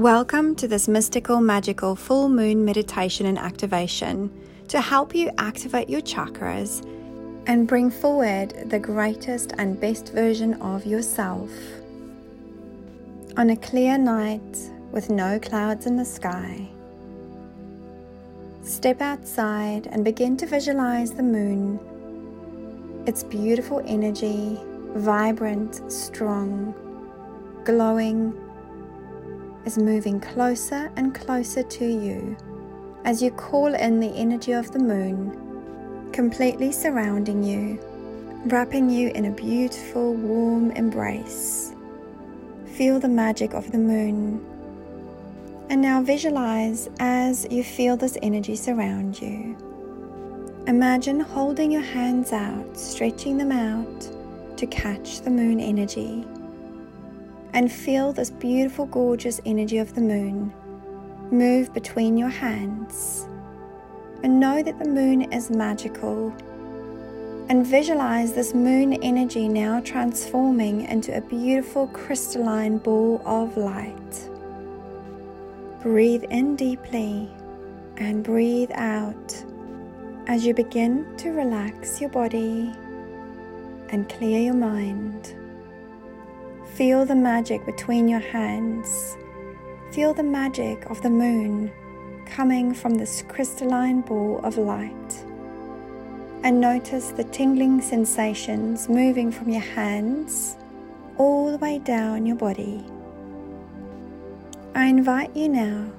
Welcome to this mystical, magical full moon meditation and activation to help you activate your chakras and bring forward the greatest and best version of yourself. On a clear night with no clouds in the sky, step outside and begin to visualize the moon, its beautiful energy, vibrant, strong, glowing, is moving closer and closer to you as you call in the energy of the moon, completely surrounding you, wrapping you in a beautiful, warm embrace. Feel the magic of the moon. And now visualize as you feel this energy surround you. Imagine holding your hands out, stretching them out to catch the moon energy and feel this beautiful, gorgeous energy of the moon move between your hands. And know that the moon is magical. And visualize this moon energy now transforming into a beautiful crystalline ball of light. Breathe in deeply and breathe out as you begin to relax your body and clear your mind. Feel the magic between your hands. Feel the magic of the moon coming from this crystalline ball of light. And notice the tingling sensations moving from your hands all the way down your body. I invite you now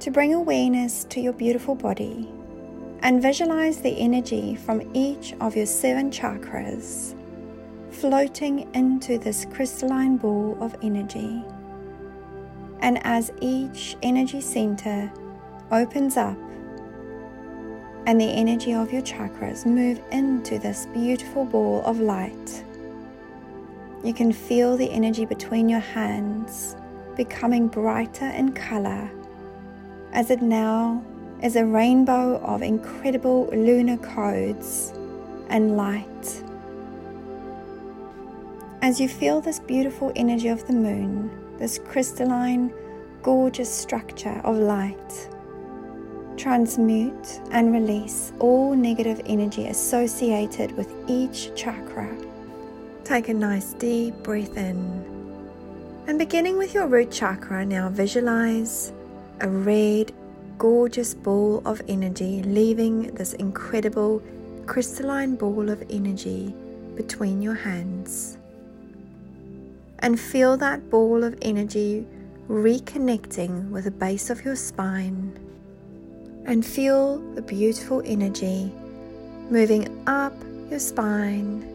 to bring awareness to your beautiful body and visualize the energy from each of your seven chakras floating into this crystalline ball of energy. And as each energy center opens up and the energy of your chakras move into this beautiful ball of light, you can feel the energy between your hands becoming brighter in color as it now is a rainbow of incredible lunar codes and light as you feel this beautiful energy of the moon, this crystalline, gorgeous structure of light, transmute and release all negative energy associated with each chakra. Take a nice deep breath in. And beginning with your root chakra, now visualize a red, gorgeous ball of energy leaving this incredible crystalline ball of energy between your hands and feel that ball of energy reconnecting with the base of your spine. And feel the beautiful energy moving up your spine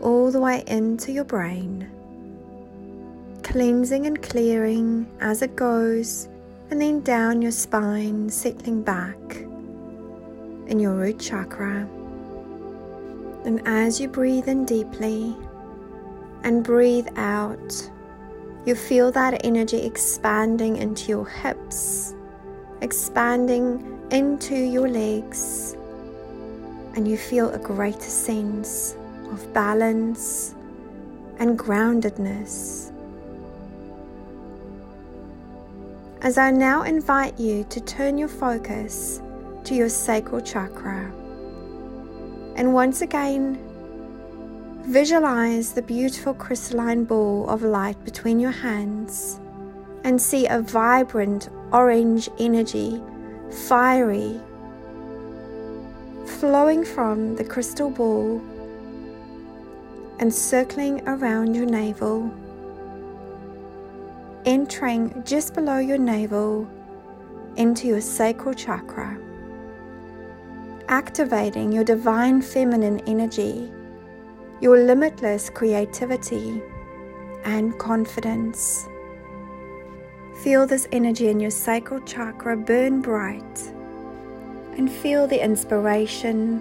all the way into your brain, cleansing and clearing as it goes, and then down your spine, settling back in your root chakra. And as you breathe in deeply, and breathe out. You feel that energy expanding into your hips, expanding into your legs, and you feel a greater sense of balance and groundedness. As I now invite you to turn your focus to your sacral chakra, and once again Visualize the beautiful crystalline ball of light between your hands and see a vibrant orange energy, fiery, flowing from the crystal ball and circling around your navel, entering just below your navel into your sacral chakra, activating your divine feminine energy your limitless creativity and confidence. Feel this energy in your sacral chakra burn bright and feel the inspiration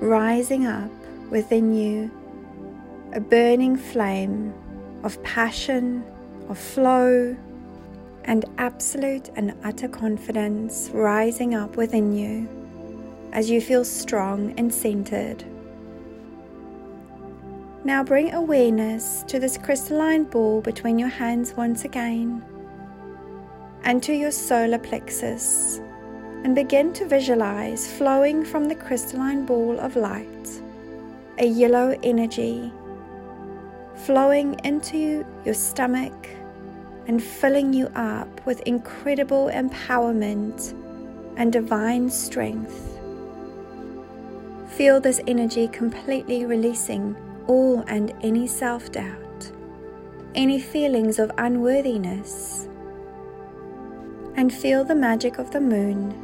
rising up within you, a burning flame of passion, of flow, and absolute and utter confidence rising up within you as you feel strong and centered. Now bring awareness to this crystalline ball between your hands once again and to your solar plexus and begin to visualize flowing from the crystalline ball of light a yellow energy flowing into your stomach and filling you up with incredible empowerment and divine strength. Feel this energy completely releasing all and any self doubt, any feelings of unworthiness, and feel the magic of the moon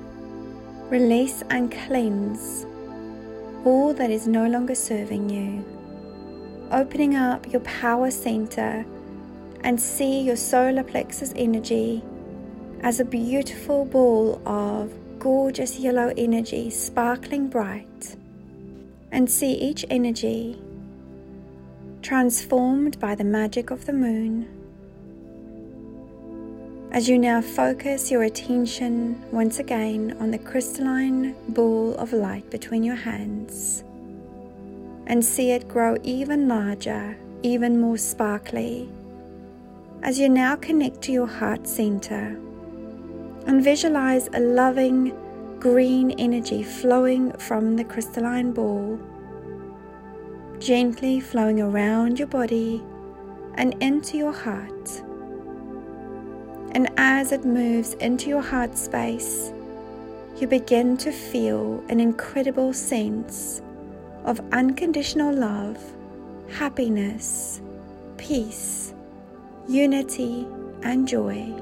release and cleanse all that is no longer serving you, opening up your power center and see your solar plexus energy as a beautiful ball of gorgeous yellow energy sparkling bright, and see each energy transformed by the magic of the moon. As you now focus your attention once again on the crystalline ball of light between your hands and see it grow even larger, even more sparkly, as you now connect to your heart center and visualize a loving green energy flowing from the crystalline ball, gently flowing around your body and into your heart. And as it moves into your heart space, you begin to feel an incredible sense of unconditional love, happiness, peace, unity, and joy.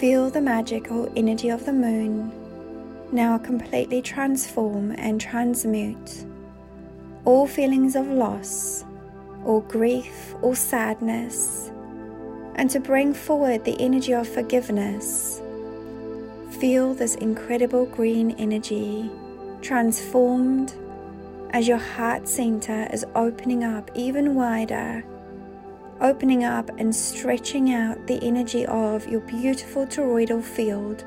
Feel the magical energy of the moon now completely transform and transmute all feelings of loss, or grief, or sadness, and to bring forward the energy of forgiveness. Feel this incredible green energy transformed as your heart center is opening up even wider opening up and stretching out the energy of your beautiful toroidal field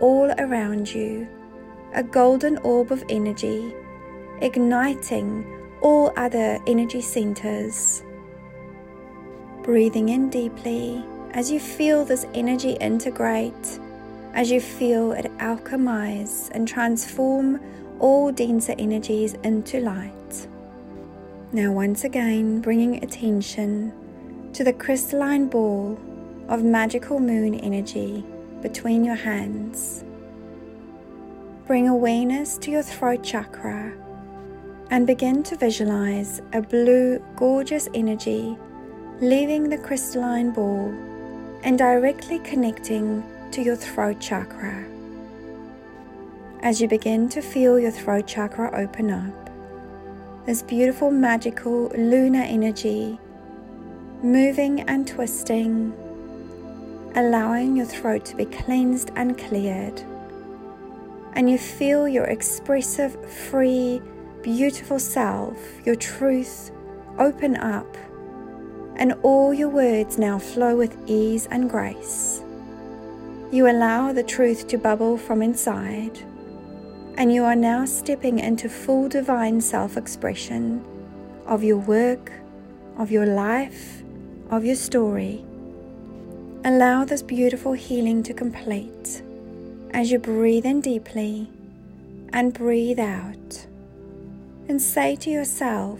all around you, a golden orb of energy, igniting all other energy centers. Breathing in deeply as you feel this energy integrate, as you feel it alchemize and transform all denser energies into light. Now, once again, bringing attention to the crystalline ball of magical moon energy between your hands. Bring awareness to your throat chakra and begin to visualize a blue, gorgeous energy leaving the crystalline ball and directly connecting to your throat chakra. As you begin to feel your throat chakra open up, this beautiful, magical lunar energy moving and twisting, allowing your throat to be cleansed and cleared. And you feel your expressive, free, beautiful self, your truth, open up, and all your words now flow with ease and grace. You allow the truth to bubble from inside, and you are now stepping into full divine self expression of your work, of your life, of your story, allow this beautiful healing to complete as you breathe in deeply and breathe out. And say to yourself,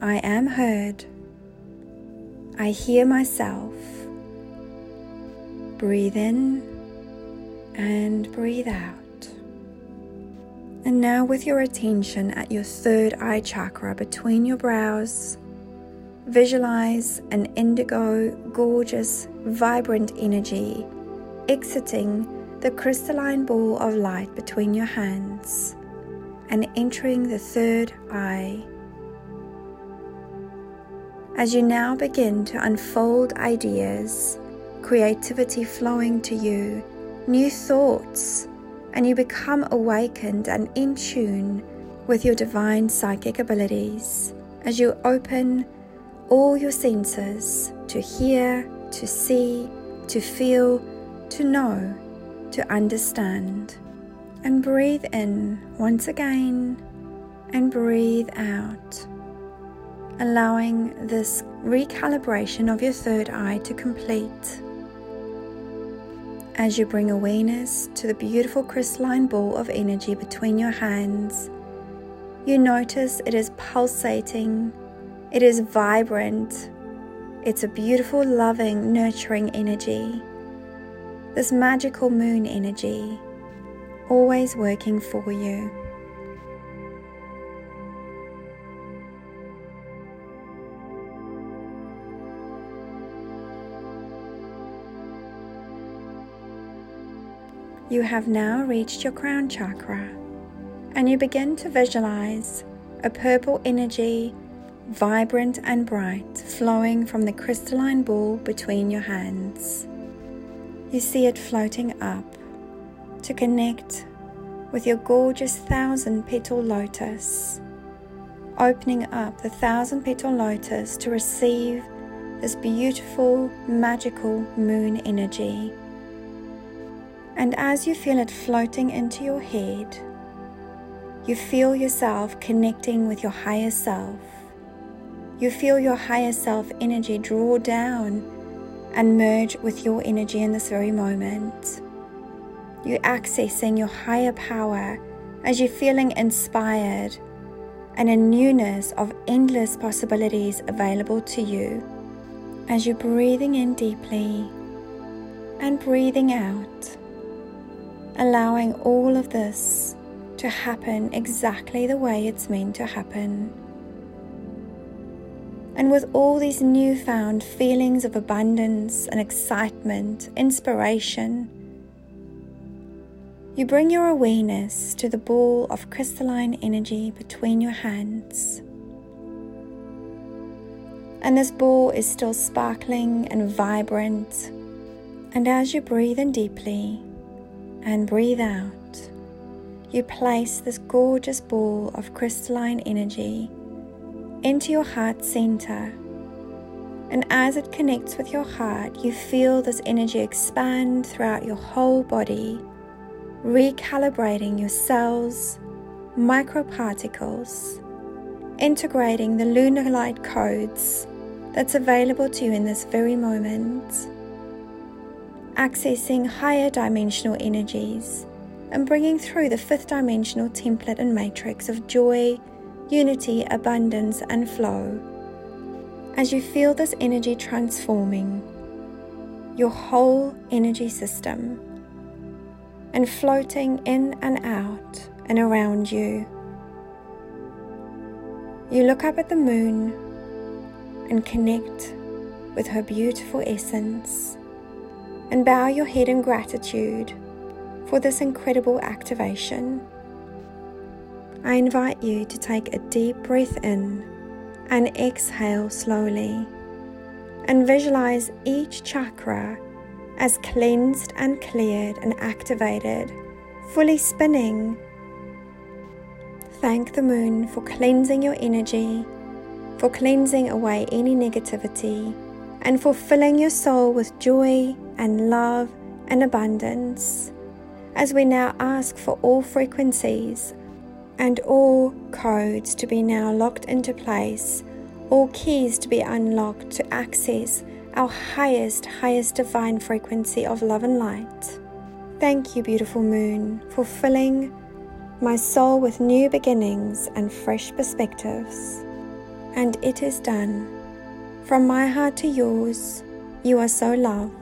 I am heard. I hear myself. Breathe in and breathe out. And now, with your attention at your third eye chakra between your brows, Visualize an indigo, gorgeous, vibrant energy exiting the crystalline ball of light between your hands and entering the third eye. As you now begin to unfold ideas, creativity flowing to you, new thoughts, and you become awakened and in tune with your divine psychic abilities as you open all your senses to hear, to see, to feel, to know, to understand. And breathe in once again and breathe out, allowing this recalibration of your third eye to complete. As you bring awareness to the beautiful crystalline ball of energy between your hands, you notice it is pulsating, it is vibrant, it's a beautiful, loving, nurturing energy. This magical moon energy, always working for you. You have now reached your crown chakra and you begin to visualize a purple energy vibrant and bright, flowing from the crystalline ball between your hands. You see it floating up to connect with your gorgeous thousand petal lotus, opening up the thousand petal lotus to receive this beautiful, magical moon energy. And as you feel it floating into your head, you feel yourself connecting with your higher self you feel your higher self energy draw down and merge with your energy in this very moment. You're accessing your higher power as you're feeling inspired and a newness of endless possibilities available to you as you're breathing in deeply and breathing out, allowing all of this to happen exactly the way it's meant to happen. And with all these newfound feelings of abundance and excitement, inspiration, you bring your awareness to the ball of crystalline energy between your hands. And this ball is still sparkling and vibrant. And as you breathe in deeply and breathe out, you place this gorgeous ball of crystalline energy into your heart center. And as it connects with your heart, you feel this energy expand throughout your whole body, recalibrating your cells, microparticles, integrating the lunar light codes that's available to you in this very moment, accessing higher dimensional energies and bringing through the fifth dimensional template and matrix of joy unity, abundance, and flow. As you feel this energy transforming your whole energy system and floating in and out and around you, you look up at the moon and connect with her beautiful essence and bow your head in gratitude for this incredible activation. I invite you to take a deep breath in and exhale slowly and visualize each chakra as cleansed and cleared and activated, fully spinning. Thank the moon for cleansing your energy, for cleansing away any negativity, and for filling your soul with joy and love and abundance. As we now ask for all frequencies and all codes to be now locked into place, all keys to be unlocked to access our highest, highest divine frequency of love and light. Thank you, beautiful moon, for filling my soul with new beginnings and fresh perspectives. And it is done. From my heart to yours, you are so loved.